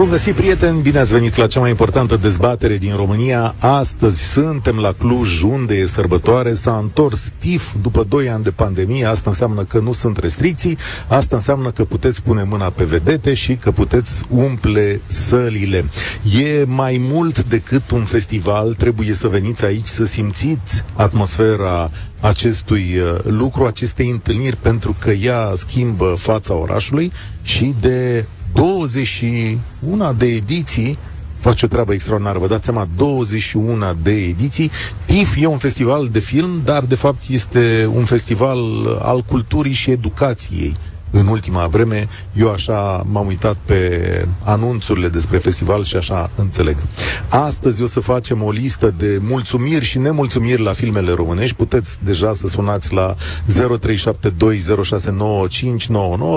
Bun găsit, prieteni! Bine ați venit la cea mai importantă dezbatere din România. Astăzi suntem la Cluj, unde e sărbătoare. S-a întors TIF după 2 ani de pandemie. Asta înseamnă că nu sunt restricții. Asta înseamnă că puteți pune mâna pe vedete și că puteți umple sălile. E mai mult decât un festival. Trebuie să veniți aici să simțiți atmosfera acestui uh, lucru, acestei întâlniri, pentru că ea schimbă fața orașului și de 21 de ediții face o treabă extraordinară. Vă dați seama, 21 de ediții. TIF e un festival de film, dar de fapt este un festival al culturii și educației. În ultima vreme, eu așa m-am uitat pe anunțurile despre festival și așa înțeleg. Astăzi o să facem o listă de mulțumiri și nemulțumiri la filmele românești. Puteți deja să sunați la 0372069599.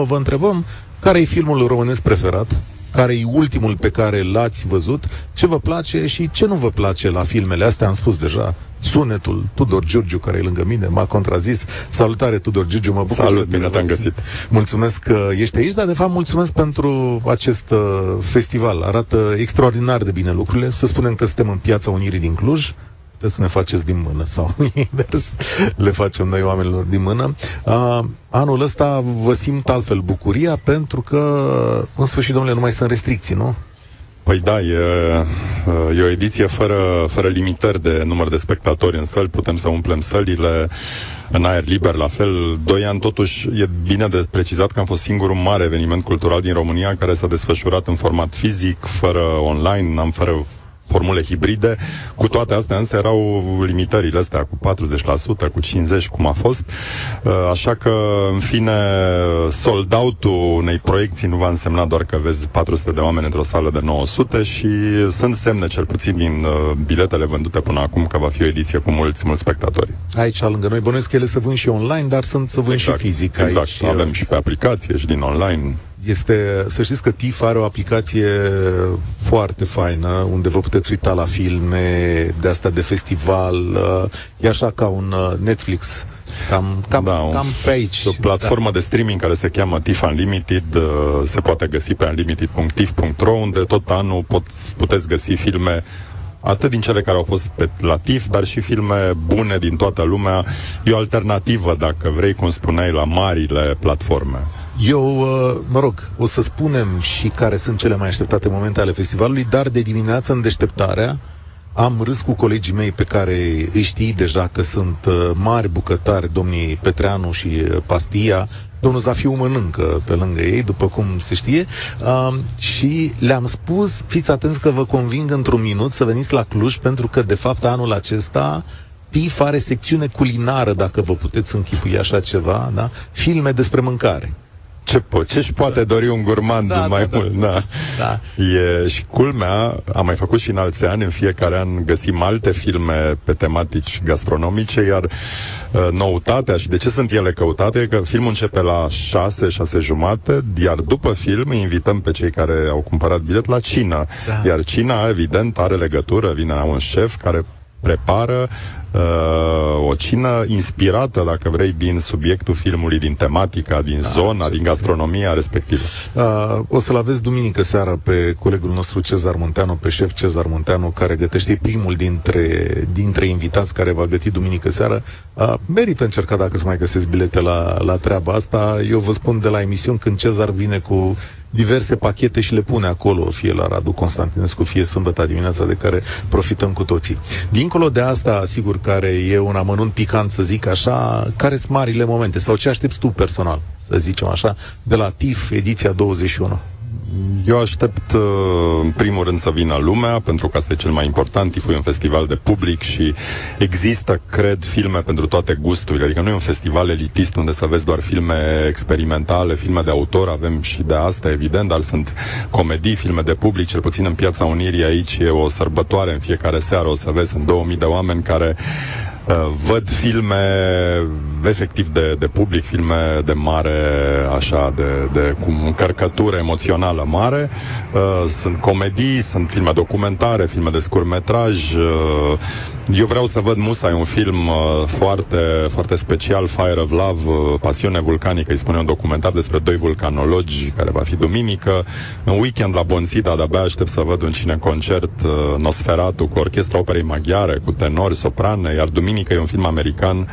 Vă întrebăm care e filmul românesc preferat? Care e ultimul pe care l-ați văzut? Ce vă place și ce nu vă place la filmele astea? Am spus deja. Sunetul Tudor Giurgiu, care e lângă mine, m-a contrazis. Salutare, Tudor Giurgiu, mă bucur Salut, să bine te-am găsit. Mulțumesc că ești aici, dar de fapt mulțumesc pentru acest uh, festival. Arată extraordinar de bine lucrurile. Să spunem că suntem în Piața Unirii din Cluj, puteți să ne faceți din mână sau invers, le facem noi oamenilor din mână. Uh, anul ăsta vă simt altfel bucuria pentru că, în sfârșit, domnule, nu mai sunt restricții, nu? Păi da, e, e o ediție fără, fără limitări de număr de spectatori în săli, putem să umplem sălile în aer liber, la fel. Doi ani, totuși, e bine de precizat că am fost singurul mare eveniment cultural din România care s-a desfășurat în format fizic, fără online, am fără formule hibride. Cu toate astea însă erau limitările astea cu 40%, cu 50% cum a fost. Uh, așa că, în fine, sold out-ul unei proiecții nu va însemna doar că vezi 400 de oameni într-o sală de 900 și sunt semne, cel puțin din uh, biletele vândute până acum, că va fi o ediție cu mulți, mulți spectatori. Aici, lângă noi, bănuiesc că ele să vând și online, dar sunt să vând exact, și fizic. Exact, aici. avem și pe aplicație și din online. Este, să știți că TIF are o aplicație foarte faină, unde vă puteți uita la filme de asta de festival, e așa ca un uh, Netflix. Cam, cam, Da, un- cam pe aici. O platformă de streaming care se cheamă TIFF Unlimited, uh, se poate găsi pe unlimited.tif.ro, unde tot anul pot, puteți găsi filme atât din cele care au fost pe, la TIFF, dar și filme bune din toată lumea. E o alternativă, dacă vrei, cum spuneai, la marile platforme. Eu, uh, mă rog, o să spunem și care sunt cele mai așteptate momente ale festivalului, dar de dimineață în deșteptarea am râs cu colegii mei pe care îi știi deja că sunt uh, mari bucătari, domnii Petreanu și uh, Pastia, domnul Zafiu mănâncă pe lângă ei, după cum se știe, uh, și le-am spus, fiți atenți că vă conving într-un minut să veniți la Cluj, pentru că, de fapt, anul acesta TIF are secțiune culinară, dacă vă puteți închipui așa ceva, da? Filme despre mâncare. Ce, po- ce își poate dori un gurmand Da, mai da, da. mult? Da. Da. E, și culmea, am mai făcut și în alți ani, în fiecare an găsim alte filme pe tematici gastronomice, iar uh, noutatea și de ce sunt ele căutate e că filmul începe la 6, 6 jumate, iar după film îi invităm pe cei care au cumpărat bilet la cină. Da. Iar cina, evident, are legătură, vine la un șef care prepară uh, o cină inspirată, dacă vrei, din subiectul filmului, din tematica, din zona, din gastronomia respectivă. Uh, o să-l aveți duminică seara pe colegul nostru Cezar Munteanu, pe șef Cezar Munteanu, care gătește e primul dintre, dintre invitați care va găti duminică seara. Uh, merită încerca dacă să mai găsesc bilete la, la treaba asta. Eu vă spun de la emisiuni când Cezar vine cu diverse pachete și le pune acolo, fie la Radu Constantinescu, fie sâmbătă dimineața de care profităm cu toții. Dincolo de asta, sigur, care e un amănunt picant, să zic așa, care sunt marile momente sau ce aștepți tu personal, să zicem așa, de la TIF, ediția 21? Eu aștept, uh, în primul rând, să vină lumea, pentru că asta e cel mai important. TIFU e un festival de public și există, cred, filme pentru toate gusturile. Adică nu e un festival elitist unde să vezi doar filme experimentale, filme de autor, avem și de asta, evident, dar sunt comedii, filme de public, cel puțin în Piața Unirii aici e o sărbătoare în fiecare seară, o să vezi, sunt 2000 de oameni care uh, văd filme efectiv de, de public, filme de mare, așa, de, de cu încărcătură emoțională mare. Uh, sunt comedii, sunt filme documentare, filme de scurtmetraj, uh, Eu vreau să văd Musa, e un film uh, foarte, foarte special, Fire of Love, uh, Pasiune vulcanică, îi spune un documentar despre doi vulcanologi, care va fi duminică. În weekend la Bonsida, de-abia aștept să văd un cine concert uh, Nosferatu cu orchestra operei maghiare, cu tenori, soprane, iar duminică e un film american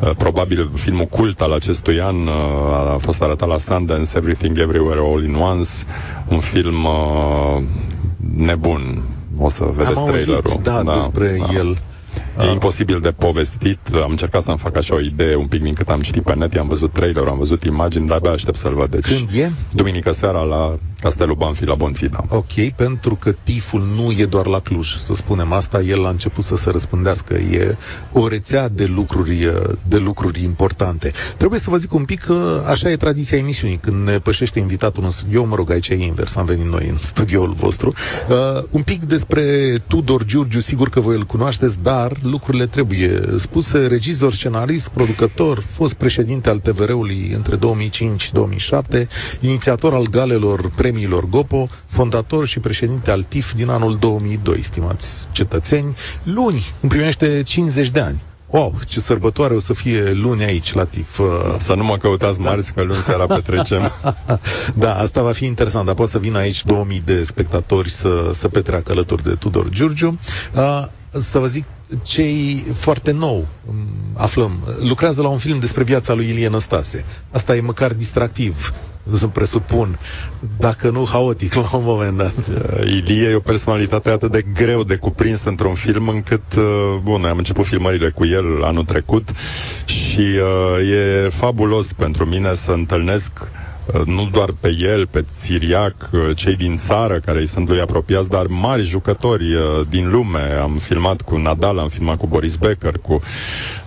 uh, probabil filmul cult al acestui an uh, a fost arătat la Sundance Everything Everywhere All in Once un film uh, nebun o să vedeți Am trailerul auzit, da, da, despre da. el. E imposibil de povestit. Am încercat să-mi fac așa o idee un pic din cât am citit pe net. am văzut trailer, am văzut imagini, dar abia aștept să-l văd. Deci, Când e? Duminică seara la Castelul Banfi, la Bonțina. Ok, pentru că tiful nu e doar la Cluj, să spunem asta, el a început să se răspândească. E o rețea de lucruri, de lucruri importante. Trebuie să vă zic un pic că așa e tradiția emisiunii. Când ne pășește invitatul în studio, mă rog, aici e invers, am venit noi în studioul vostru. Uh, un pic despre Tudor Giurgiu, sigur că voi îl cunoașteți, dar lucrurile trebuie spuse. Regizor, scenarist, producător, fost președinte al TVR-ului între 2005-2007, inițiator al galelor premiilor Gopo, fondator și președinte al TIF din anul 2002, stimați cetățeni. Luni împlinește 50 de ani. Wow, ce sărbătoare o să fie luni aici la TIF. Să nu mă căutați marți, că luni seara petrecem. da, asta va fi interesant, dar poate să vină aici 2000 de spectatori să, să petreacă alături de Tudor Giurgiu. Uh, să vă zic cei foarte nou aflăm, lucrează la un film despre viața lui Ilie Năstase. Asta e măcar distractiv să presupun, dacă nu haotic la un moment dat. Uh, Ilie e o personalitate atât de greu de cuprins într-un film încât, uh, bun, am început filmările cu el anul trecut și uh, e fabulos pentru mine să întâlnesc Uh, nu doar pe el, pe Țiriac, uh, cei din țară care îi sunt lui apropiați, dar mari jucători uh, din lume. Am filmat cu Nadal, am filmat cu Boris Becker, cu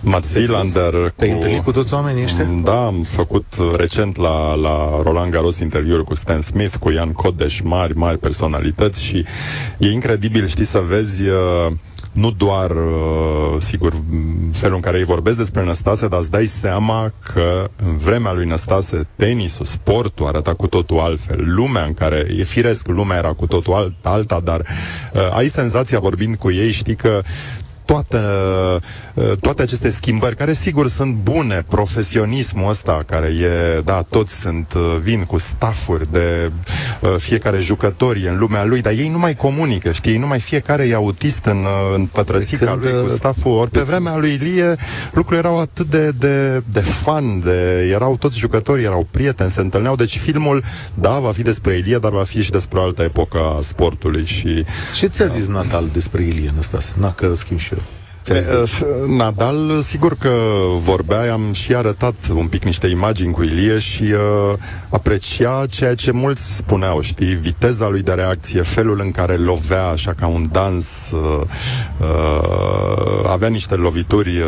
Mats Wielander. Te-ai cu... întâlnit cu toți oamenii ăștia? Da, am făcut recent la, la Roland Garros interviuri cu Stan Smith, cu Ian Codeș, mari, mari personalități și e incredibil, știi, să vezi uh, nu doar, uh, sigur, felul în care îi vorbesc despre Năstase, dar îți dai seama că în vremea lui Năstase tenisul, sportul arăta cu totul altfel. Lumea în care, e firesc, lumea era cu totul alt, alta, dar uh, ai senzația vorbind cu ei, știi că toată, uh, toate aceste schimbări, care sigur sunt bune, profesionismul ăsta care e, da, toți sunt, uh, vin cu stafuri de uh, fiecare jucător în lumea lui, dar ei nu mai comunică, știi, nu mai fiecare e autist în, în pătrățica lui cu staful. Ori pe vremea lui Ilie lucrurile erau atât de, de, de fan, de, erau toți jucătorii, erau prieteni, se întâlneau, deci filmul, da, va fi despre Ilie, dar va fi și despre altă epocă a sportului și... Ce ți-a zis Natal despre Ilie, Năstase? Na, că schimb și eu. Nadal, sigur că vorbea, am și arătat un pic niște imagini cu Ilie și uh, aprecia ceea ce mulți spuneau, știi, viteza lui de reacție, felul în care lovea așa ca un dans, uh, uh, avea niște lovituri uh,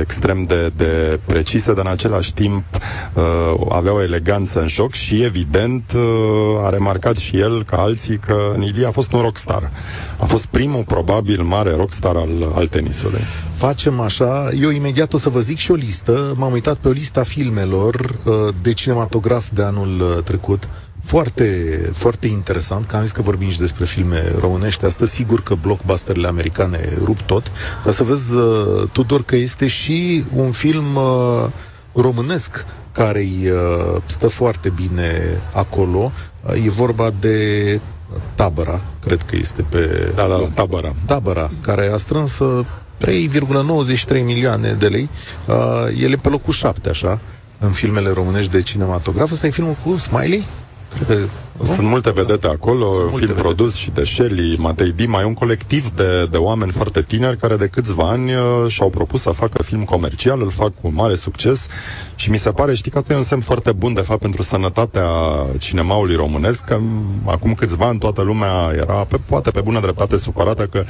extrem de, de precise, dar în același timp uh, avea o eleganță în joc și evident uh, a remarcat și el ca alții că Ilie a fost un rockstar. A fost primul probabil mare rockstar al, al tenisului timpului. Facem așa, eu imediat o să vă zic și o listă. M-am uitat pe o lista filmelor uh, de cinematograf de anul uh, trecut. Foarte, foarte interesant, că am zis că vorbim și despre filme românești astăzi, sigur că blockbusterele americane rup tot, dar să vezi, uh, Tudor, că este și un film uh, românesc care îi uh, stă foarte bine acolo. Uh, e vorba de Tabăra, cred că este pe... Da, da, Tabăra. Tabăra, care a strâns 3,93 milioane de lei. Uh, el e pe locul 7, așa, în filmele românești de cinematograf. Ăsta e filmul cu Smiley? Cred că sunt multe vedete acolo, Sunt film vedete. produs și de Shelley, Matei Dima, e un colectiv de, de oameni foarte tineri care de câțiva ani uh, și-au propus să facă film comercial, îl fac cu mare succes și mi se pare, știi că asta e un semn foarte bun de fapt pentru sănătatea cinemaului românesc, că acum câțiva ani toată lumea era, pe, poate pe bună dreptate, supărată că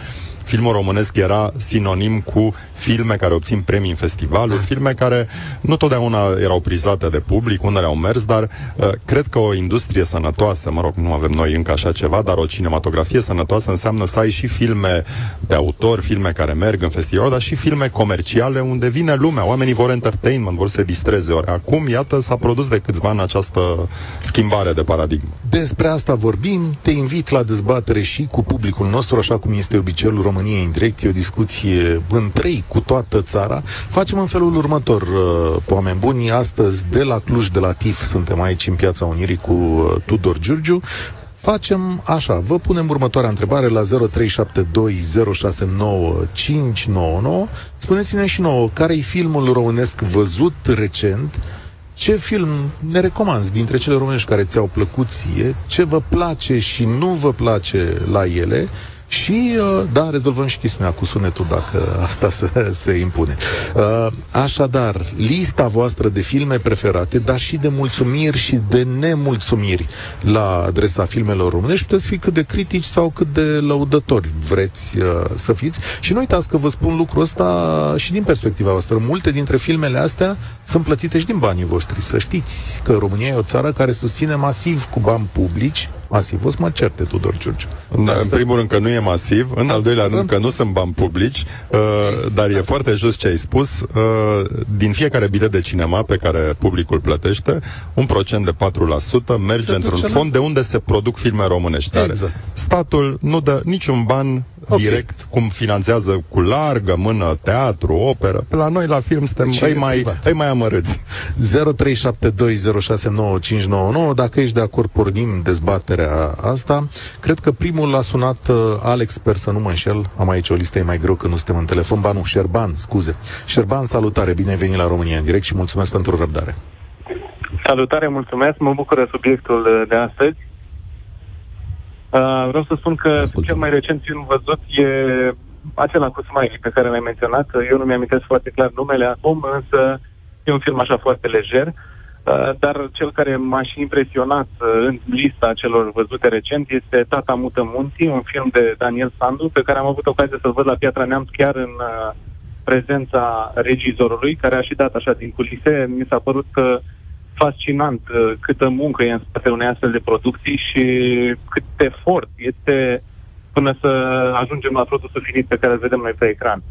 filmul românesc era sinonim cu filme care obțin premii în festivaluri, filme care nu totdeauna erau prizate de public, unele au mers, dar uh, cred că o industrie sănătoasă sănătoasă, mă rog, nu avem noi încă așa ceva, dar o cinematografie sănătoasă înseamnă să ai și filme de autor, filme care merg în festival, dar și filme comerciale unde vine lumea, oamenii vor entertainment, vor să se distreze. Ori acum, iată, s-a produs de câțiva ani această schimbare de paradigmă. Despre asta vorbim, te invit la dezbatere și cu publicul nostru, așa cum este obiceiul României în direct, e o discuție în trei cu toată țara. Facem în felul următor, uh, oameni buni, astăzi de la Cluj, de la TIF, suntem aici în Piața Unirii cu uh, Tudor Giurgiu. Facem așa, vă punem următoarea întrebare la 0372069599. Spuneți-ne și nouă, care e filmul românesc văzut recent ce film ne recomanzi dintre cele românești care ți-au plăcut ție, ce vă place și nu vă place la ele și, uh, da, rezolvăm și chestiunea cu sunetul, dacă asta se, se impune. Uh, așadar, lista voastră de filme preferate, dar și de mulțumiri și de nemulțumiri la adresa filmelor românești, puteți fi cât de critici sau cât de lăudători vreți uh, să fiți. Și nu uitați că vă spun lucrul ăsta și din perspectiva voastră. Multe dintre filmele astea sunt plătite și din banii voștri. Să știți că România e o țară care susține masiv cu bani publici masiv. O să mă certe Tudor Giurgiu. Da, în primul rând că nu e masiv, în al doilea rând că nu sunt bani publici, uh, dar e foarte just ce ai spus. Uh, din fiecare bilet de cinema pe care publicul plătește, un procent de 4% merge se într-un fond de unde se produc filme românești. Exact. Statul nu dă niciun ban okay. direct, cum finanțează cu largă mână teatru, operă. Pe la noi, la film, suntem deci, mai, mai, mai amărâți. 0372069599 Dacă ești de acord, pornim dezbaterea asta. Cred că primul a sunat uh, Alex, sper să nu mă înșel. Am aici o listă, e mai greu că nu suntem în telefon. Ba nu, Șerban, scuze. Șerban, salutare, bine ai venit la România în direct și mulțumesc pentru răbdare. Salutare, mulțumesc, mă bucură subiectul de astăzi. Uh, vreau să spun că Ascultăm. cel mai recent film văzut e acela cu Smiley pe care l-ai menționat. Eu nu mi-am foarte clar numele acum, însă e un film așa foarte lejer. Uh, dar cel care m-a și impresionat uh, în lista celor văzute recent este Tata Mută Munții, un film de Daniel Sandu, pe care am avut ocazia să-l văd la Piatra Neamț chiar în uh, prezența regizorului, care a și dat așa din culise. Mi s-a părut că fascinant uh, câtă muncă e în spatele unei astfel de producții și cât efort este până să ajungem la produsul finit pe care îl vedem noi pe ecran.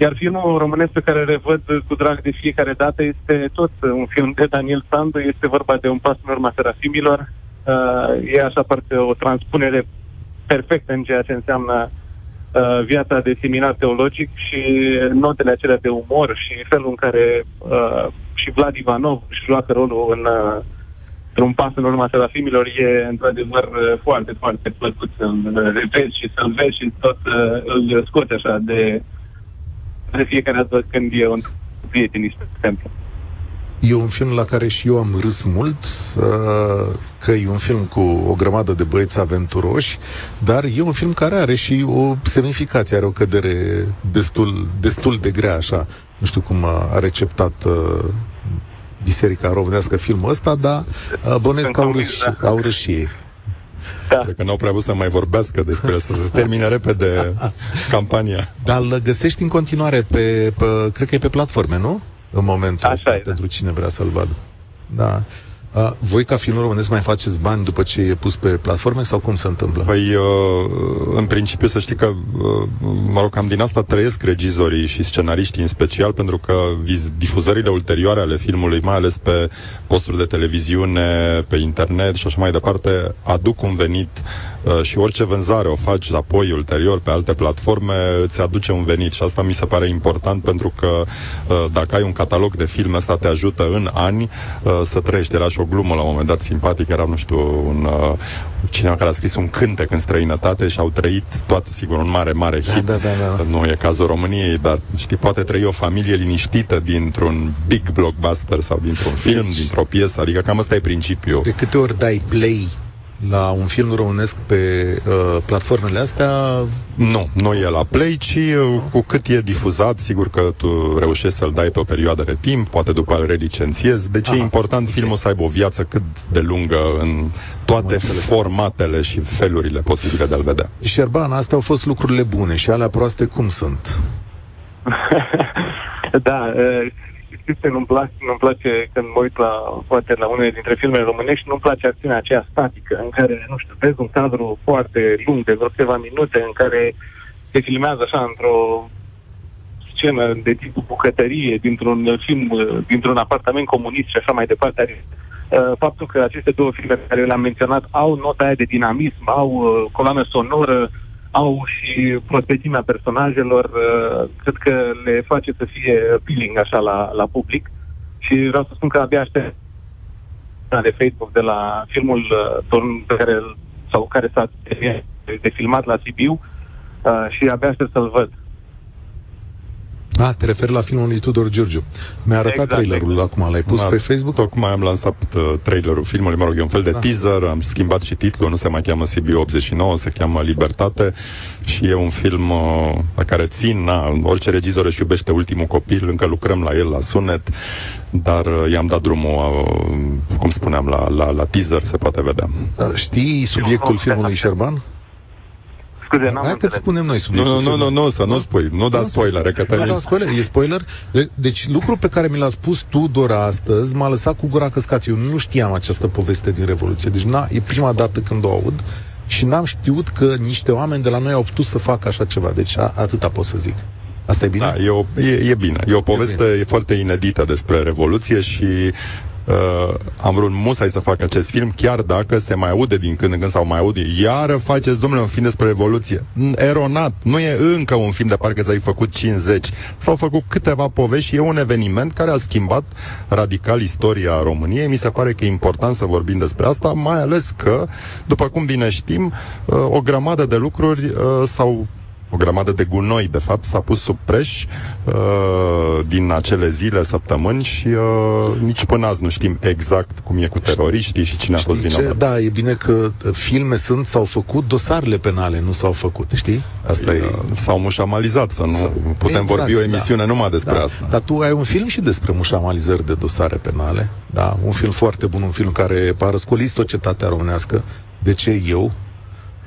Iar filmul românesc pe care îl revăd cu drag de fiecare dată este tot un film de Daniel Sandu, este vorba de un pas în urma serafimilor. Uh, e așa parte o transpunere perfectă în ceea ce înseamnă uh, viața de seminar teologic și notele acelea de umor și felul în care uh, și Vlad Ivanov își joacă rolul în, uh, într-un pas în urma serafimilor e într-adevăr uh, foarte, foarte plăcut să-l repezi și să-l vezi și tot uh, îl scoți așa de, de fiecare dată când e un prieten, spre exemplu. E un film la care și eu am râs mult, că e un film cu o grămadă de băieți aventuroși, dar e un film care are și o semnificație, are o cădere destul, destul de grea, așa. Nu știu cum a receptat Biserica Românească filmul ăsta, dar bănesc că au râs, da. au râs și ei. Da. Cred că n-au prea vrut să mai vorbească despre să se termine repede campania. Dar îl găsești în continuare pe, pe, cred că e pe platforme, nu? în momentul Așa ăsta, e, da. pentru cine vrea să-l vadă. Da. A, voi, ca film românesc, mai faceți bani după ce e pus pe platforme sau cum se întâmplă? Păi, uh, în principiu, să știi că, uh, mă rog, cam din asta trăiesc regizorii și scenariștii în special, pentru că viz- difuzările ulterioare ale filmului, mai ales pe posturi de televiziune, pe internet și așa mai departe, aduc un venit Uh, și orice vânzare o faci apoi ulterior pe alte platforme îți aduce un venit și asta mi se pare important pentru că uh, dacă ai un catalog de filme asta te ajută în ani uh, să trăiești. Era și o glumă la un moment dat simpatic, era, nu știu, un, cineva care a scris un cântec în străinătate și au trăit toate, sigur, un mare, mare da, hit. Da, da, da. Nu e cazul României, dar știi, poate trăi o familie liniștită dintr-un big blockbuster sau dintr-un film, deci, dintr-o piesă, adică cam asta e principiul. De câte ori dai play la un film românesc pe uh, platformele astea? Nu, nu e la Play, ci uh, cu cât e difuzat, sigur că tu reușești să-l dai pe o perioadă de timp, poate după îl relicențiezi, deci Aha, e important okay. filmul să aibă o viață cât de lungă în toate formatele și felurile posibile de a-l vedea. Șerban, astea au fost lucrurile bune și alea proaste cum sunt? da, uh știți nu-mi place, nu-mi place când mă uit la, poate la unele dintre filmele românești, nu-mi place acțiunea aceea statică, în care, nu știu, vezi un cadru foarte lung, de vreo câteva minute, în care se filmează așa într-o scenă de tipul bucătărie, dintr-un film, dintr-un apartament comunist și așa mai departe. Uh, faptul că aceste două filme pe care le-am menționat au nota aia de dinamism, au uh, coloană sonoră, au și prospecțimea personajelor, uh, cred că le face să fie appealing așa la, la public și vreau să spun că abia aștept de Facebook de la filmul uh, pe care, sau care s-a de filmat la Sibiu uh, și abia aștept să-l văd. Ah, te referi la filmul lui Tudor Giurgiu. Mi-a arătat exact, trailerul exact. acum, l-ai pus da, pe Facebook? Tocmai am lansat uh, trailerul filmului, mă rog, e un fel de da. teaser, am schimbat și titlul, nu se mai cheamă CB89, se cheamă Libertate și e un film uh, la care țin, na, orice regizor își iubește ultimul copil, încă lucrăm la el, la sunet, dar uh, i-am dat drumul, uh, cum spuneam, la, la, la teaser, se poate vedea. Uh, știi subiectul filmului Șerban? Scuze, n-am Hai că spunem noi subiectul. Nu, nu, nu, nu, să nu spui, nu da spoiler, Cătălin. Nu da spoiler, e spoiler? De, deci lucrul pe care mi l-a spus tu, Dora, astăzi, m-a lăsat cu gura căscat. Eu nu știam această poveste din Revoluție. Deci na, e prima dată când o aud și n-am știut că niște oameni de la noi au putut să facă așa ceva. Deci a, atâta pot să zic. Asta e bine? Da, e, o, e, e bine. E o poveste e, bine. foarte inedită despre Revoluție și uh, am vrut musai să fac acest film, chiar dacă se mai aude din când în când sau mai aude, iară faceți, domnule, un film despre Revoluție. Eronat, nu e încă un film de parcă ți-ai făcut 50. S-au făcut câteva povești și e un eveniment care a schimbat radical istoria României. Mi se pare că e important să vorbim despre asta, mai ales că, după cum bine știm, uh, o grămadă de lucruri uh, s-au o grămadă de gunoi, de fapt, s-a pus sub preș uh, din acele zile, săptămâni și uh, nici până azi nu știm exact cum e cu teroriștii și cine știi a fost vinovat. Da, e bine că filme sunt, s-au făcut, dosarele penale nu s-au făcut, știi? Asta e... Uh, s-au mușamalizat, să nu S-au... putem exact, vorbi o emisiune da. numai despre da. asta. Dar tu ai un film și despre mușamalizări de dosare penale, da, un film foarte bun, un film care a răscolit societatea românească. De ce eu?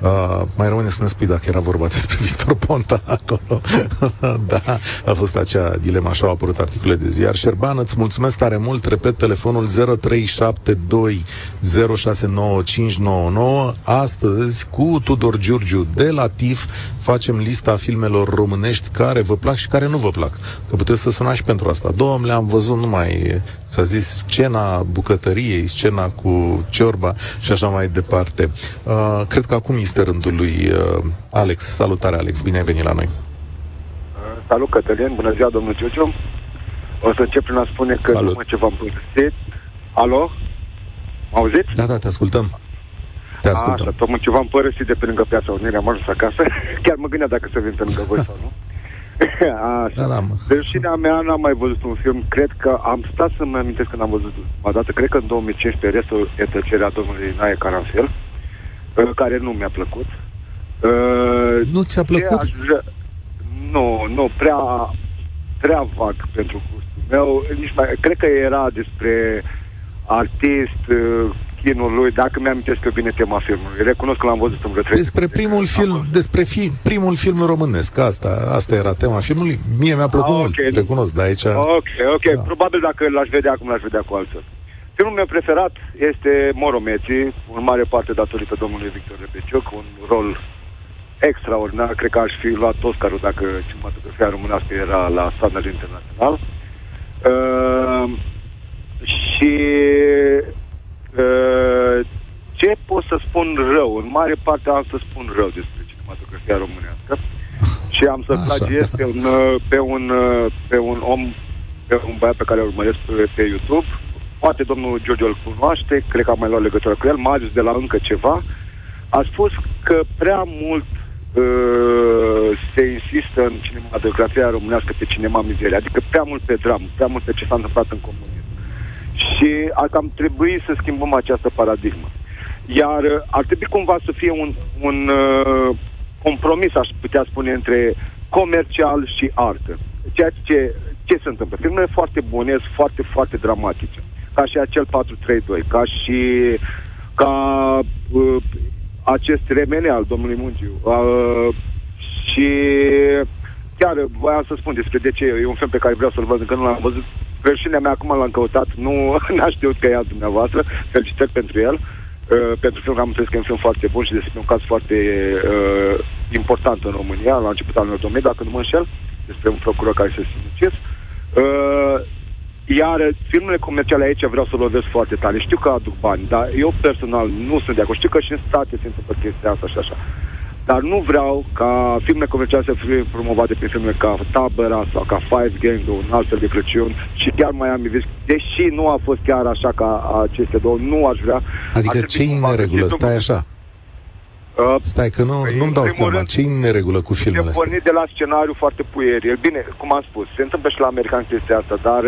Uh, mai rămâne să ne spui dacă era vorba despre Victor Ponta acolo. da, a fost acea dilema, așa au apărut articole de ziar. Șerban, îți mulțumesc tare mult. Repet, telefonul 0372 069599. Astăzi, cu Tudor Giurgiu de la TIF, facem lista filmelor românești care vă plac și care nu vă plac. Că puteți să sunați și pentru asta. Două le-am văzut numai, s-a zis, scena bucătăriei, scena cu ciorba și așa mai departe. Uh, cred că acum este rândul lui uh, Alex. Salutare, Alex, bine ai venit la noi. Uh, salut, Cătălin, bună ziua, domnul Giugiu. O să încep prin a spune că Salut. după ce v-am părăsit... Alo? Mă auziți? Da, da, te ascultăm. Te ascultăm. Așa, tocmai ce v-am părăsit de pe lângă piața Unirii, am ajuns acasă. Chiar mă gândeam dacă să vin pe lângă voi sau nu. Așa. Da, da, mă. Deșinea mea n-am mai văzut un film. Cred că am stat să-mi amintesc când am văzut o dată, cred că în 2015, restul e tăcerea domnului Nae Caranfel. Uh, care nu mi-a plăcut. Uh, nu ți-a plăcut? Aș vrea... Nu, nu, prea, prea vag pentru gustul meu. Nici mai, cred că era despre artist, uh, chinul lui, dacă mi-am că bine tema filmului. Recunosc că l-am văzut în vreo Despre primul film, despre fi, primul film românesc, asta, asta era tema filmului. Mie mi-a plăcut ah, okay. mult, recunosc, dar aici... Ok, ok, da. probabil dacă l-aș vedea acum l-aș vedea cu altul. Filmul meu preferat este Moromeții, în mare parte datorită domnului Victor Rebeciuc, un rol extraordinar. Cred că aș fi luat Oscarul dacă cinematografia românească era la standard internațional. Uh, și uh, ce pot să spun rău? În mare parte am să spun rău despre cinematografia românească și am să plagiez pe un, pe, un, pe un om, pe un băiat pe care îl urmăresc pe, pe YouTube, poate domnul Giorgio îl cunoaște, cred că am mai luat legătură cu el, m-a adus de la încă ceva, a spus că prea mult uh, se insistă în cinematografia românească pe cinema mizerie, adică prea mult pe dramă, prea mult pe ce s-a întâmplat în comunism. Și ar cam trebui să schimbăm această paradigmă. Iar uh, ar trebui cumva să fie un, un uh, compromis, aș putea spune, între comercial și artă. Ceea ce, ce se întâmplă? Filmele foarte bune sunt foarte, foarte dramatice ca și acel 432, ca și ca uh, acest remene al domnului Mungiu. Uh, și chiar voiam să spun despre de ce e un film pe care vreau să-l văd, încă nu l-am văzut. Versiunea mea acum l-am căutat, nu n-a știut că e al dumneavoastră. Felicitări pentru el. Uh, pentru film că am înțeles că e un film foarte bun și despre un caz foarte uh, important în România, la început al 2000, dacă nu mă înșel, despre un procuror care se sinucis. Uh, iar filmele comerciale aici vreau să lovesc foarte tare. Știu că aduc bani, dar eu personal nu sunt de acord. Știu că și în state se întâmplă chestia asta și așa. Dar nu vreau ca filmele comerciale să fie promovate prin filme ca Tabăra sau ca Five Gang, un alt fel de Crăciun și chiar Miami Vice, deși nu a fost chiar așa ca aceste două, nu aș vrea. Adică ce e în neregulă? Stai așa. Uh, Stai că nu, păi, nu-mi dau seama rând, ce e în neregulă cu filmele astea. pornit de la scenariu foarte pueril. Bine, cum am spus, se întâmplă și la american chestia asta, dar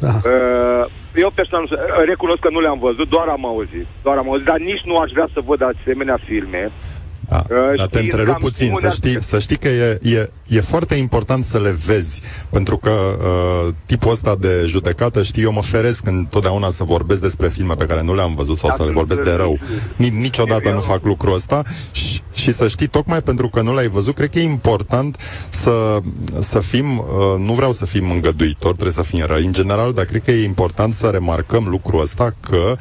da. uh, eu personal recunosc că nu le-am văzut, doar am auzit. Doar am auzit, dar nici nu aș vrea să văd asemenea filme. Da. Uh, Dar te întrerup puțin, să știi, să știi că e, e, e foarte important să le vezi, pentru că uh, tipul ăsta de judecată, știi, eu mă feresc întotdeauna să vorbesc despre filme pe care nu le-am văzut sau da, să le vorbesc de rău. Niciodată nu fac lucrul ăsta și, și să știi, tocmai pentru că nu l-ai văzut, cred că e important să, să fim, uh, nu vreau să fim îngăduitori, trebuie să fim răi în general, dar cred că e important să remarcăm lucrul ăsta că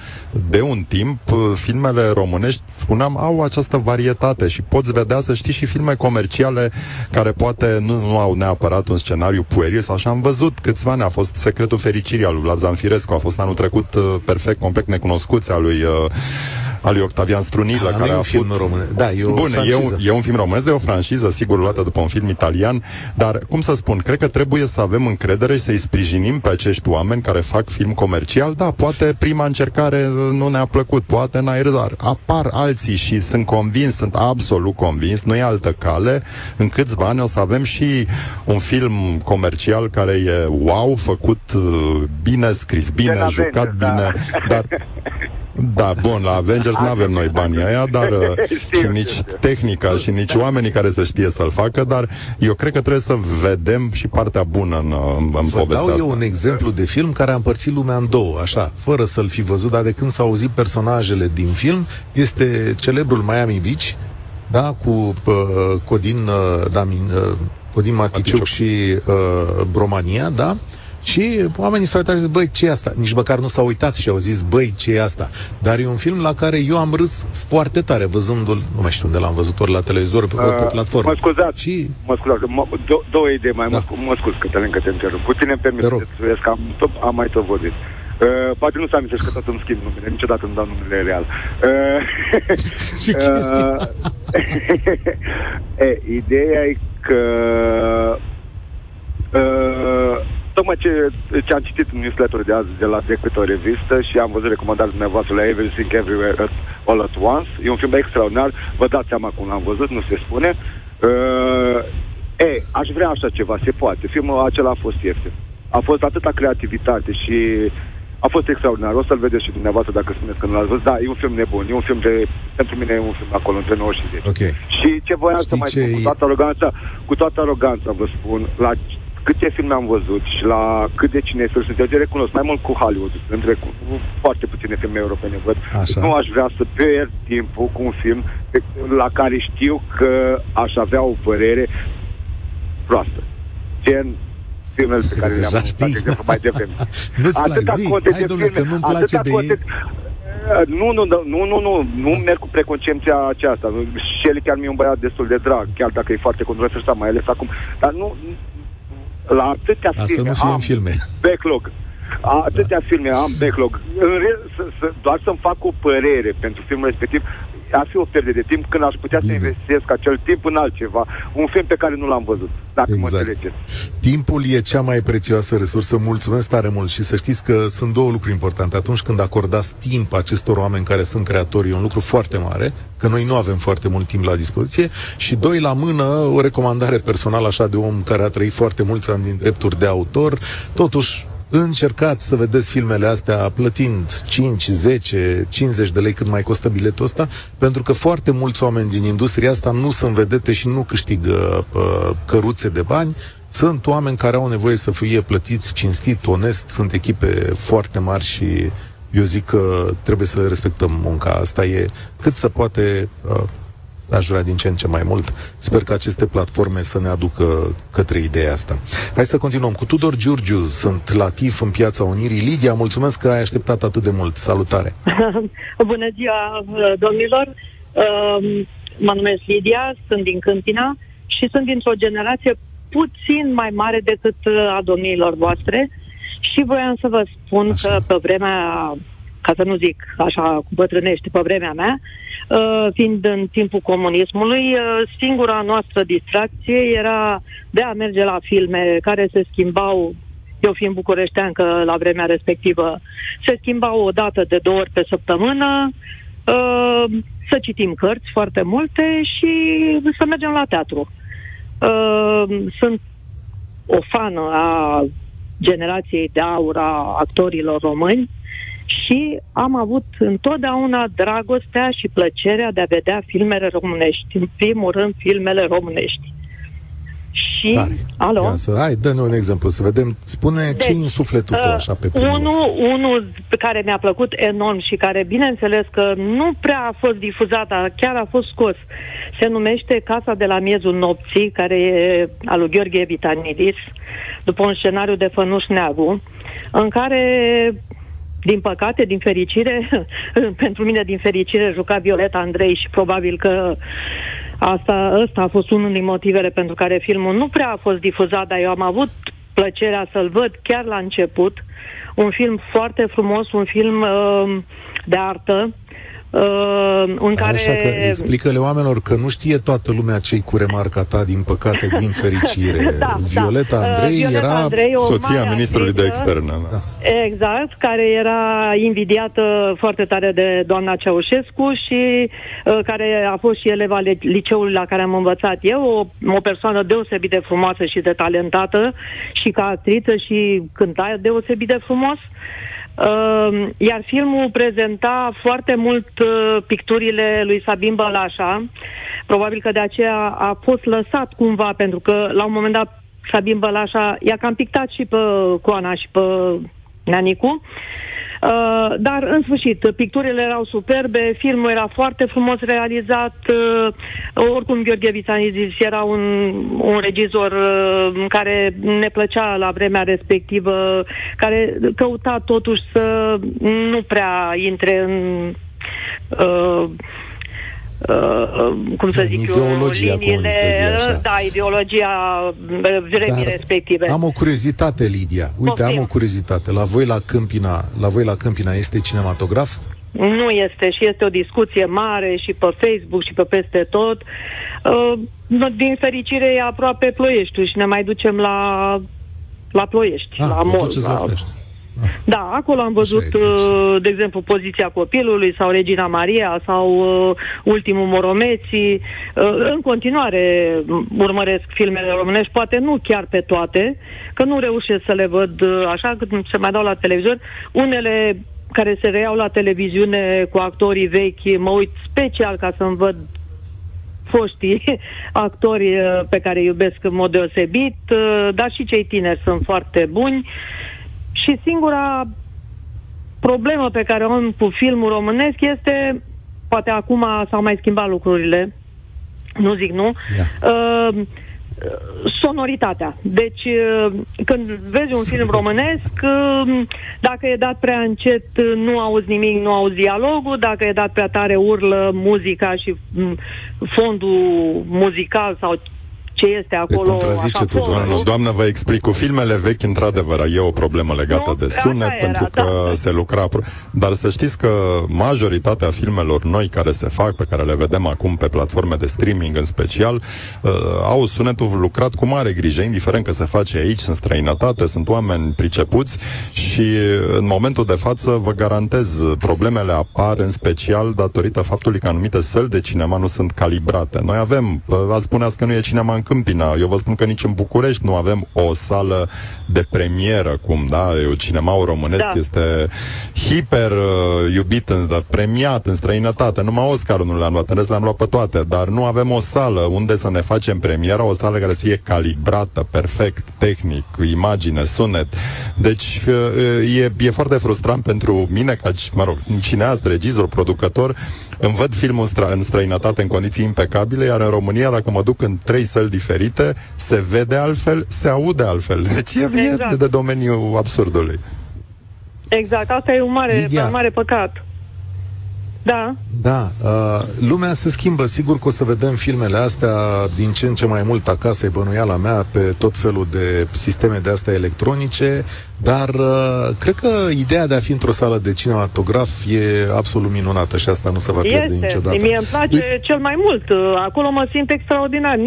de un timp uh, filmele românești, spuneam, au această varietate realitate și poți vedea, să știi, și filme comerciale care poate nu, nu au neapărat un scenariu pueril sau așa. Am văzut câțiva ani, a fost Secretul Fericirii al lui Vlad Zanfirescu, a fost anul trecut uh, perfect, complet necunoscuți al lui uh, al lui Octavian Strunilă, da, care a un film fost... român. Da, e o Bun, e un, e un film românesc de o franciză, sigur, luată după un film italian, dar, cum să spun, cred că trebuie să avem încredere și să-i sprijinim pe acești oameni care fac film comercial. Da, poate prima încercare nu ne-a plăcut, poate n-ai râs, dar apar alții și sunt convins, sunt absolut convins, nu e altă cale, în câțiva ani o să avem și un film comercial care e wow, făcut uh, bine, scris bine, jucat da. bine, dar Da, bun, la Avengers nu avem noi banii aia, dar știu, și nici știu. tehnica și nici oamenii care să știe să-l facă, dar eu cred că trebuie să vedem și partea bună în, în Vă povestea dau asta. eu un exemplu de film care a împărțit lumea în două, așa, fără să-l fi văzut, dar de când s-au auzit personajele din film, este celebrul Miami Beach, da, cu uh, Codin, uh, da, uh, Codin Maticiuc, Maticiuc. și uh, Bromania, da, și oamenii s-au uitat și zis, băi, ce e asta? Nici măcar nu s-au uitat și au zis, băi, ce e asta? Dar e un film la care eu am râs foarte tare, văzându-l, nu mai știu unde l-am văzut, ori la televizor, pe, uh, pe platformă. Mă scuzați, și... mă scuzați, mă, do- două idei mai, da. mă, mă scuz, Cătălin, că te întrerup. Cu tine îmi permit să că am, tot, am mai tot vorbit. Uh, poate nu s-a amintit că tot îmi schimb numele, niciodată nu dau numele real. Uh, Ce chestie? Uh, e, ideea e că uh, Tocmai ce, ce am citit în newsletter de azi de la decât o revistă și am văzut recomandarea dumneavoastră la Everything Everywhere at, All at Once. E un film extraordinar. Vă dați seama cum l-am văzut, nu se spune. Uh, e, aș vrea așa ceva, se poate. Filmul acela a fost ieftin. A fost atâta creativitate și a fost extraordinar. O să-l vedeți și dumneavoastră dacă spuneți că nu l-ați văzut. Da, e un film nebun. E un film de... Pentru mine e un film acolo, între 9 și 10. Okay. Și ce voiam să mai spun, cu toată aroganța, cu toată aroganța vă spun, la câte filme am văzut și la cât de cinefil sunt, eu te recunosc mai mult cu Hollywood, între cu, cu foarte puține filme europene văd. Așa. Nu aș vrea să pierd timpul cu un film pe, la care știu că aș avea o părere proastă. Gen filmele pe care le-am văzut, mai devreme. Nu-ți plac, zi, hai domnule, că nu-mi place de ei. Nu, nu, nu, nu, nu, nu, nu merg cu preconcepția aceasta. Și el chiar mi-e un băiat destul de drag, chiar dacă e foarte controversat, mai ales acum. Dar nu, la atâtea Asta filme nu am filme. backlog. Atâtea da. filme am backlog. În re- să, să, doar să-mi fac o părere pentru filmul respectiv, ar fi o pierdere de timp când aș putea Bine. să investesc acel timp în altceva. Un film pe care nu l-am văzut, dacă exact. mă înțelegeți. Timpul e cea mai prețioasă resursă. Mulțumesc tare mult și să știți că sunt două lucruri importante. Atunci când acordați timp acestor oameni care sunt creatori, e un lucru foarte mare, că noi nu avem foarte mult timp la dispoziție. Și doi, la mână, o recomandare personală așa de om care a trăit foarte mulți ani din drepturi de autor. Totuși, încercați să vedeți filmele astea plătind 5, 10, 50 de lei cât mai costă biletul ăsta, pentru că foarte mulți oameni din industria asta nu sunt vedete și nu câștigă uh, căruțe de bani. Sunt oameni care au nevoie să fie plătiți cinstit, onest, sunt echipe foarte mari și eu zic că trebuie să le respectăm munca. Asta e cât să poate uh, aș vrea din ce în ce mai mult. Sper că aceste platforme să ne aducă către ideea asta. Hai să continuăm cu Tudor Giurgiu. Sunt la TIF în Piața Unirii. Lidia, mulțumesc că ai așteptat atât de mult. Salutare! Bună ziua, domnilor! Um, mă numesc Lidia, sunt din Câmpina și sunt dintr-o generație puțin mai mare decât a domnilor voastre și voiam să vă spun așa. că pe vremea, ca să nu zic așa cu bătrânești, pe vremea mea, uh, fiind în timpul comunismului, uh, singura noastră distracție era de a merge la filme care se schimbau eu fiind bucureștean că la vremea respectivă se schimbau o dată de două ori pe săptămână, uh, să citim cărți foarte multe și să mergem la teatru. Sunt o fană a generației de aur a actorilor români și am avut întotdeauna dragostea și plăcerea de a vedea filmele românești, în primul rând filmele românești și... Tare. Alo? Ia să, hai, dă-ne un exemplu, să vedem. Spune deci, ce în sufletul tău, uh, așa, pe primul. Unul, unul pe care mi-a plăcut enorm și care, bineînțeles că nu prea a fost difuzat, dar chiar a fost scos, se numește Casa de la miezul nopții, care e al lui Gheorghe Vitanidis, după un scenariu de Fănuș Neagu, în care din păcate, din fericire, pentru mine din fericire juca Violeta Andrei și probabil că Asta, ăsta a fost unul din motivele pentru care filmul nu prea a fost difuzat, dar eu am avut plăcerea să-l văd chiar la început. Un film foarte frumos, un film uh, de artă, Uh, în care... Așa că explică-le oamenilor că nu știe toată lumea cei cu remarca ta, din păcate, din fericire. da, da. Violeta da. Andrei uh, Violeta era Andrei, soția ministrului de externe. Da. Exact, care era invidiată foarte tare de doamna Ceaușescu și uh, care a fost și eleva liceului la care am învățat eu, o, o persoană deosebit de frumoasă și de talentată și ca actriță și cânta deosebit de frumos. Uh, Uh, iar filmul prezenta foarte mult uh, picturile lui Sabin Balașa. Probabil că de aceea a fost lăsat cumva, pentru că la un moment dat Sabin Balașa i-a cam pictat și pe Coana și pe Nanicu. Uh, dar, în sfârșit, picturile erau superbe, filmul era foarte frumos realizat. Uh, oricum, Gheorghe Vițanizis era un, un regizor uh, care ne plăcea la vremea respectivă, care căuta totuși să nu prea intre în uh, Uh, cum să zic ideologia eu, liniile, așa. da, ideologia uh, vremii Dar respective. Am o curiozitate, Lidia. Uite, Poftim. am o curiozitate. La voi la Câmpina, la voi la Câmpina este cinematograf? Nu este și este o discuție mare și pe Facebook și pe peste tot. Uh, din fericire e aproape Ploieștiul și ne mai ducem la la Ploiești, ah, la Mol. La... Da, acolo am văzut, uh, de exemplu, poziția copilului sau Regina Maria sau uh, ultimul Moromeții. Uh, în continuare urmăresc filmele românești, poate nu chiar pe toate, că nu reușesc să le văd așa, cât se mai dau la televizor. Unele care se reiau la televiziune cu actorii vechi, mă uit special ca să-mi văd foștii actori pe care îi iubesc în mod deosebit, dar și cei tineri sunt foarte buni. Și singura problemă pe care o am cu filmul românesc este, poate acum s-au mai schimbat lucrurile, nu zic nu, yeah. uh, sonoritatea. Deci, uh, când vezi un film românesc, uh, dacă e dat prea încet, nu auzi nimic, nu auzi dialogul, dacă e dat prea tare, urlă muzica și mm, fondul muzical sau ce este acolo. Așa tu, doamnă. Doamnă, vă explic. Cu filmele vechi, într-adevăr, e o problemă legată nu? de sunet, era, pentru că da. se lucra... Dar să știți că majoritatea filmelor noi care se fac, pe care le vedem acum pe platforme de streaming în special, uh, au sunetul lucrat cu mare grijă, indiferent că se face aici, sunt străinătate, sunt oameni pricepuți și în momentul de față vă garantez, problemele apar în special datorită faptului că anumite săli de cinema nu sunt calibrate. Noi avem, vă spuneați că nu e cinema în Câmpina. Eu vă spun că nici în București nu avem o sală de premieră, cum, da? Eu, cinemaul românesc da. este hiper uh, iubit, dar premiat în străinătate. Numai Oscar nu le-am luat, în rest le-am luat pe toate, dar nu avem o sală unde să ne facem premiera, o sală care să fie calibrată, perfect, tehnic, cu imagine, sunet. Deci uh, e, e foarte frustrant pentru mine, ca, mă rog, cineast, regizor, producător, îmi văd filmul stra- în străinătate în condiții impecabile, iar în România, dacă mă duc în trei săli diferite, se vede altfel, se aude altfel. Deci e, exact. e de domeniul absurdului. Exact, asta e un mare, un mare păcat. Da. Da. Uh, lumea se schimbă. Sigur că o să vedem filmele astea din ce în ce mai mult acasă, e bănuiala mea, pe tot felul de sisteme de astea electronice, dar uh, cred că ideea de a fi într-o sală de cinematograf e absolut minunată și asta nu se va pierde este. niciodată. Mie îmi place e... cel mai mult. Uh, acolo mă simt extraordinar.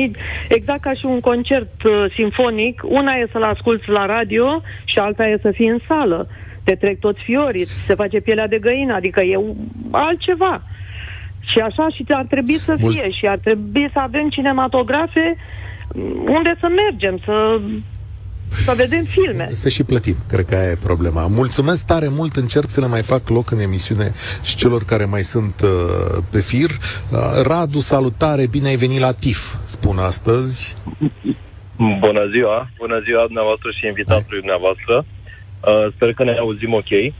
Exact ca și un concert uh, simfonic. Una e să-l asculți la radio și alta e să fii în sală te trec toți fiorii, se face pielea de găină, adică e altceva. Și așa și ar trebui să fie Mult. și ar trebui să avem cinematografe unde să mergem, să să vedem filme. Să și plătim, cred că aia e problema. Mulțumesc tare mult, încerc să le mai fac loc în emisiune și celor care mai sunt uh, pe fir. Uh, Radu, salutare, bine ai venit la TIF, spun astăzi. Bună ziua, bună ziua dumneavoastră și invitatului dumneavoastră. Uh, sper că ne auzim ok.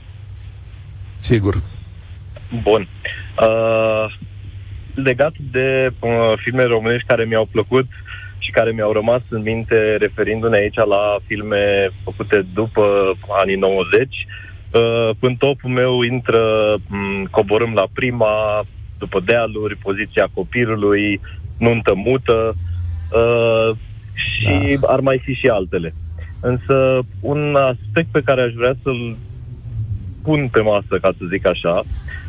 Sigur. Bun. Uh, legat de uh, filme românești care mi-au plăcut și care mi-au rămas în minte referindu-ne aici la filme făcute după anii 90, uh, în topul meu intră um, Coborâm la prima, după dealuri, poziția copilului, nuntă mută uh, și da. ar mai fi și altele. Însă un aspect pe care aș vrea să-l pun pe masă, ca să zic așa,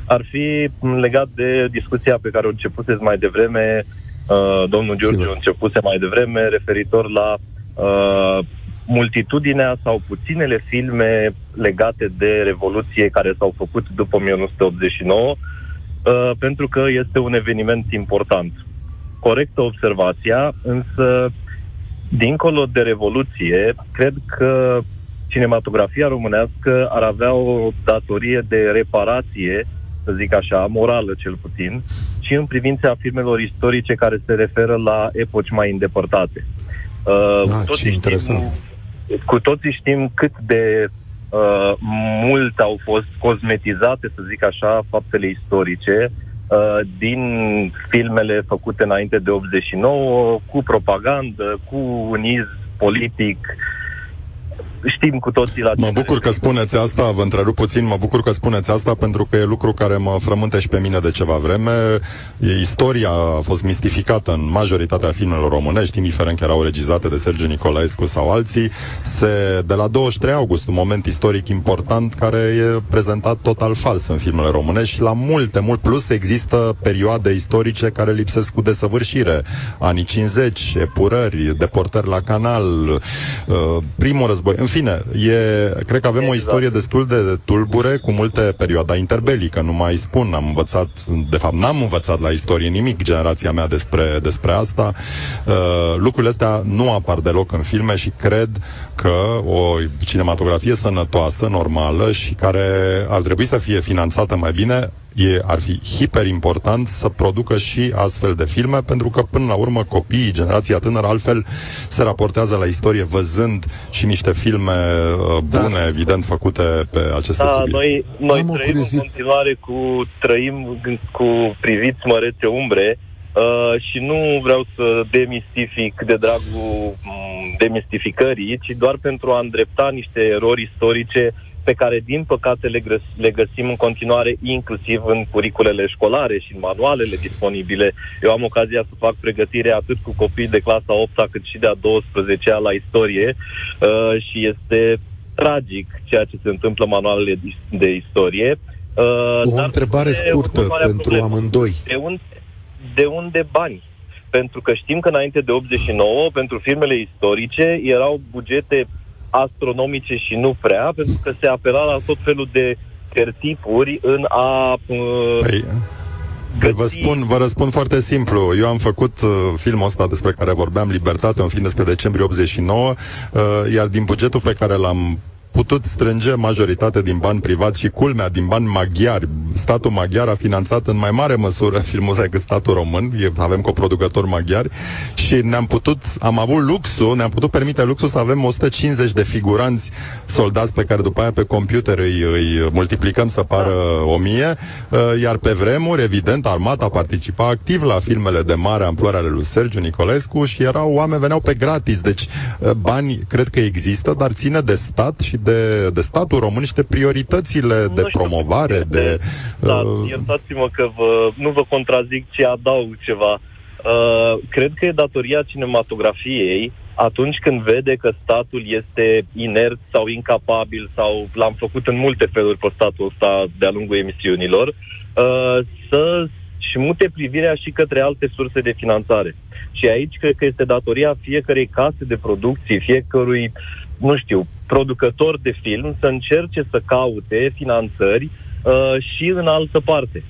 ar fi legat de discuția pe care o începuseți mai devreme, uh, domnul George o începuse mai devreme, referitor la uh, multitudinea sau puținele filme legate de Revoluție care s-au făcut după 1989, uh, pentru că este un eveniment important. Corectă observația, însă dincolo de revoluție, cred că cinematografia românească ar avea o datorie de reparație, să zic așa, morală cel puțin, și în privința filmelor istorice care se referă la epoci mai îndepărtate. Uh, ah, ce interesant. Știm, cu toții știm cât de uh, mult au fost cosmetizate, să zic așa, faptele istorice, Uh, din filmele făcute înainte de 89, cu propagandă, cu un iz politic, știm cu toții la Mă bucur că spuneți asta, vă întrerup puțin, mă bucur că spuneți asta pentru că e lucru care mă frământă și pe mine de ceva vreme. Istoria a fost mistificată în majoritatea filmelor românești, indiferent că erau regizate de Sergiu Nicolaescu sau alții. Se, de la 23 august, un moment istoric important care e prezentat total fals în filmele românești și la multe, mult plus există perioade istorice care lipsesc cu desăvârșire. Anii 50, epurări, deportări la canal, uh, primul război. În fine, e, cred că avem exact. o istorie destul de tulbure, cu multe perioada interbelică, nu mai spun, am învățat, de fapt n-am învățat la istorie nimic generația mea despre, despre asta. Uh, lucrurile astea nu apar deloc în filme și cred că o cinematografie sănătoasă, normală și care ar trebui să fie finanțată mai bine, e, ar fi hiper important să producă și astfel de filme, pentru că până la urmă copiii, generația tânără, altfel se raportează la istorie văzând și niște filme uh, da. bune, da. evident, făcute pe aceste da, subiecte. Noi, noi trăim în continuare cu, trăim cu priviți mărețe umbre Uh, și nu vreau să demistific de dragul mm, demistificării, ci doar pentru a îndrepta niște erori istorice pe care, din păcate, le, găs- le găsim în continuare, inclusiv în curiculele școlare și în manualele disponibile. Eu am ocazia să fac pregătire atât cu copii de clasa 8 cât și de a 12 la istorie uh, și este tragic ceea ce se întâmplă în manualele de istorie. Uh, o întrebare scurtă pentru problemă. amândoi. De unde, de unde bani? Pentru că știm că înainte de 89, pentru filmele istorice, erau bugete astronomice și nu prea, pentru că se apela la tot felul de tertipuri în a... Uh, păi, Păi vă spun, vă răspund foarte simplu. Eu am făcut uh, filmul ăsta despre care vorbeam, Libertate, un film despre decembrie 89, uh, iar din bugetul pe care l-am putut strânge majoritate din bani privați și culmea din bani maghiari, statul maghiar a finanțat în mai mare măsură filmul ăsta decât statul român, avem coproducători maghiari și ne-am putut, am avut luxul, ne-am putut permite luxul să avem 150 de figuranți soldați pe care după aia pe computer îi, îi multiplicăm să pară 1000, uh, iar pe vremuri, evident, armata participa activ la filmele de mare amploare ale lui Sergiu Nicolescu și erau oameni veneau pe gratis, deci uh, bani cred că există, dar ține de stat și de, de statul român și de prioritățile nu de știu, promovare, de... de da, uh... iertați-mă că vă, nu vă contrazic, ci adaug ceva. Uh, cred că e datoria cinematografiei atunci când vede că statul este inert sau incapabil sau l-am făcut în multe feluri pe statul ăsta de-a lungul emisiunilor, uh, să și mute privirea și către alte surse de finanțare. Și aici cred că este datoria fiecarei case de producție, fiecărui, nu știu, producător de film să încerce să caute finanțări uh, și în altă parte.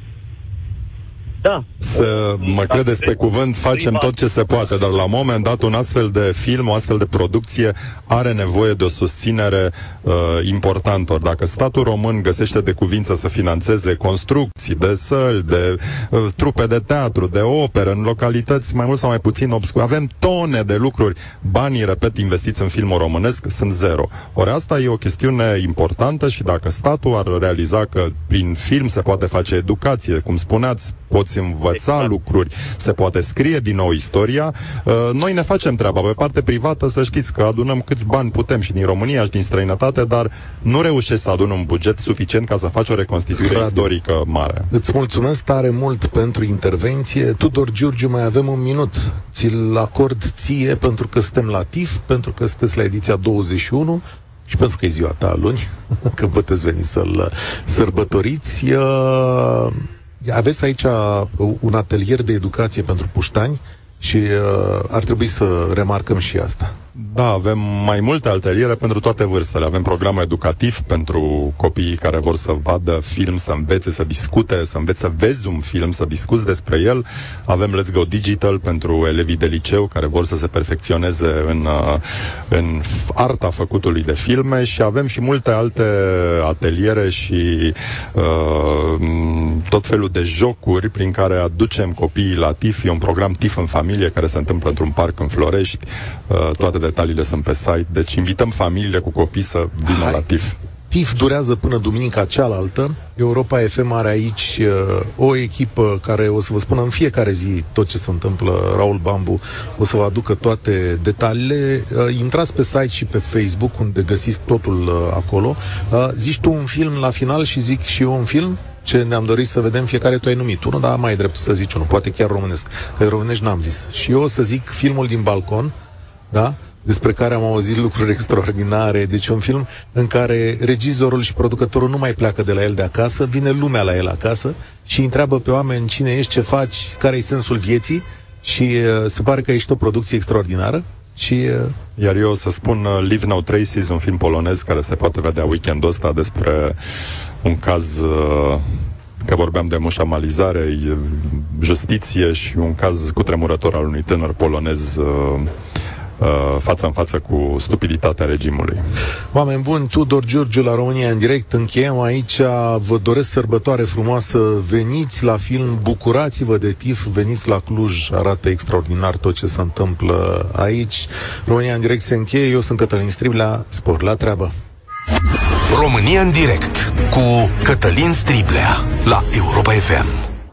Da. Să mă credeți pe cuvânt, facem tot ce se poate, dar la un moment dat un astfel de film, o astfel de producție are nevoie de o susținere uh, importantă. Ori dacă statul român găsește de cuvință să financeze construcții de săli, de uh, trupe de teatru, de operă, în localități mai mult sau mai puțin obscure, avem tone de lucruri. Banii, repet, investiți în filmul românesc sunt zero. Ori asta e o chestiune importantă și dacă statul ar realiza că prin film se poate face educație, cum spuneați, pot poți învăța exact. lucruri, se poate scrie din nou istoria. Uh, noi ne facem treaba pe parte privată, să știți că adunăm câți bani putem și din România și din străinătate, dar nu reușești să adun un buget suficient ca să faci o reconstituire Radu. istorică mare. Îți mulțumesc tare mult pentru intervenție. Tudor Giurgiu, mai avem un minut. Ți-l acord ție pentru că suntem la TIF, pentru că sunteți la ediția 21 și pentru că e ziua ta luni, că puteți veni să-l sărbătoriți. Uh, aveți aici uh, un atelier de educație pentru puștani și uh, ar trebui să remarcăm și asta. Da, avem mai multe ateliere pentru toate vârstele. Avem program educativ pentru copiii care vor să vadă film, să învețe, să discute, să învețe să vezi un film, să discuți despre el. Avem Let's Go Digital pentru elevii de liceu care vor să se perfecționeze în, uh, în arta făcutului de filme și avem și multe alte ateliere și uh, tot felul de jocuri prin care aducem copiii la TIF. E un program TIF în familie care se întâmplă într-un parc în Florești. Uh, toate detaliile sunt pe site, deci invităm familiile cu copii să vină Hai. la TIF. TIF durează până duminica cealaltă. Europa FM are aici uh, o echipă care o să vă spună în fiecare zi tot ce se întâmplă. Raul Bambu o să vă aducă toate detaliile. Uh, intrați pe site și pe Facebook unde găsiți totul uh, acolo. Uh, zici tu un film la final și zic și eu un film? ce ne-am dorit să vedem, fiecare tu ai numit unul, dar mai e drept să zici unul, poate chiar românesc, că românești n-am zis. Și eu o să zic filmul din balcon, da? Despre care am auzit lucruri extraordinare. Deci un film în care regizorul și producătorul nu mai pleacă de la el de acasă, vine lumea la el acasă și întreabă pe oameni cine ești, ce faci, care e sensul vieții și uh, se pare că ești o producție extraordinară. Și, uh... Iar eu o să spun uh, Live No Traces, un film polonez care se poate vedea weekendul ăsta despre un caz uh, că vorbeam de mușamalizare, justiție și un caz cutremurător al unui tânăr polonez uh, uh, față în față cu stupiditatea regimului. Oameni buni, Tudor Giurgiu la România în direct, încheiem aici, vă doresc sărbătoare frumoasă, veniți la film, bucurați-vă de TIF, veniți la Cluj, arată extraordinar tot ce se întâmplă aici. România în direct se încheie, eu sunt Cătălin Striblea, spor la treabă. România în direct cu Cătălin Striblea la Europa FM.